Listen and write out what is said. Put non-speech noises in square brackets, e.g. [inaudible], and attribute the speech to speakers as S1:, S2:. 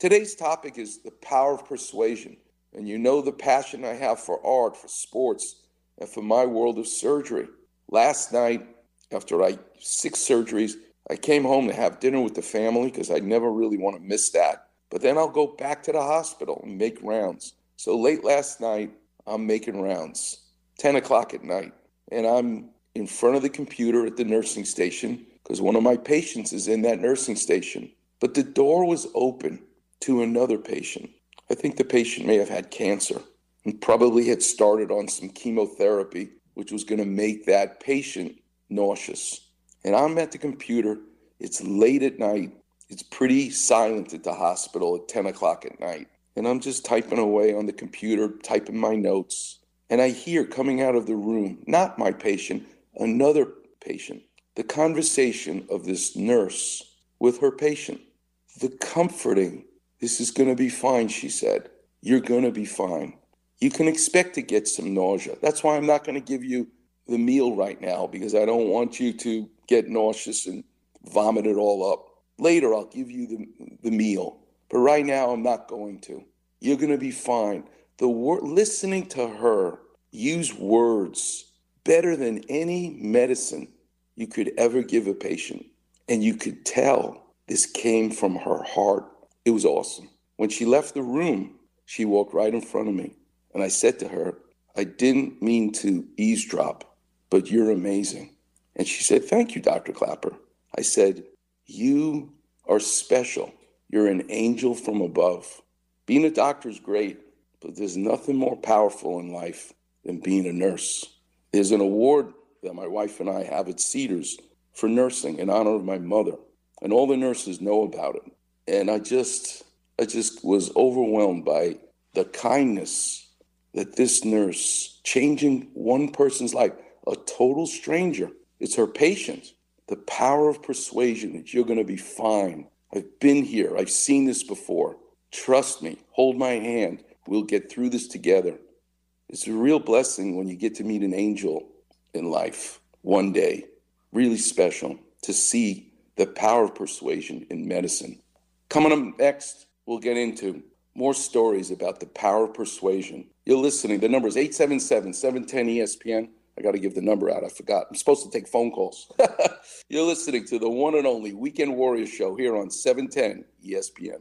S1: Today's topic is the power of persuasion. And you know the passion I have for art, for sports, and for my world of surgery. Last night, after I six surgeries, I came home to have dinner with the family because I never really want to miss that. But then I'll go back to the hospital and make rounds. So late last night, I'm making rounds, 10 o'clock at night, and I'm in front of the computer at the nursing station because one of my patients is in that nursing station. But the door was open to another patient. I think the patient may have had cancer and probably had started on some chemotherapy, which was going to make that patient nauseous. And I'm at the computer. It's late at night. It's pretty silent at the hospital at 10 o'clock at night. And I'm just typing away on the computer, typing my notes. And I hear coming out of the room, not my patient, another patient, the conversation of this nurse with her patient. The comforting, this is going to be fine, she said. You're going to be fine. You can expect to get some nausea. That's why I'm not going to give you the meal right now because I don't want you to get nauseous and vomit it all up. Later, I'll give you the, the meal. But right now, I'm not going to. You're going to be fine. The word, listening to her use words better than any medicine you could ever give a patient. And you could tell this came from her heart. It was awesome. When she left the room, she walked right in front of me. And I said to her, I didn't mean to eavesdrop, but you're amazing. And she said, Thank you, Dr. Klapper. I said, You are special. You're an angel from above. Being a doctor is great, but there's nothing more powerful in life than being a nurse. There's an award that my wife and I have at Cedars for nursing in honor of my mother, and all the nurses know about it. And I just, I just was overwhelmed by the kindness that this nurse, changing one person's life, a total stranger, it's her patient, the power of persuasion that you're going to be fine. I've been here, I've seen this before. Trust me, hold my hand. We'll get through this together. It's a real blessing when you get to meet an angel in life one day. Really special to see the power of persuasion in medicine. Coming up next, we'll get into more stories about the power of persuasion. You're listening. The number is 877 710 ESPN. I got to give the number out. I forgot. I'm supposed to take phone calls. [laughs] You're listening to the one and only Weekend Warrior Show here on 710 ESPN.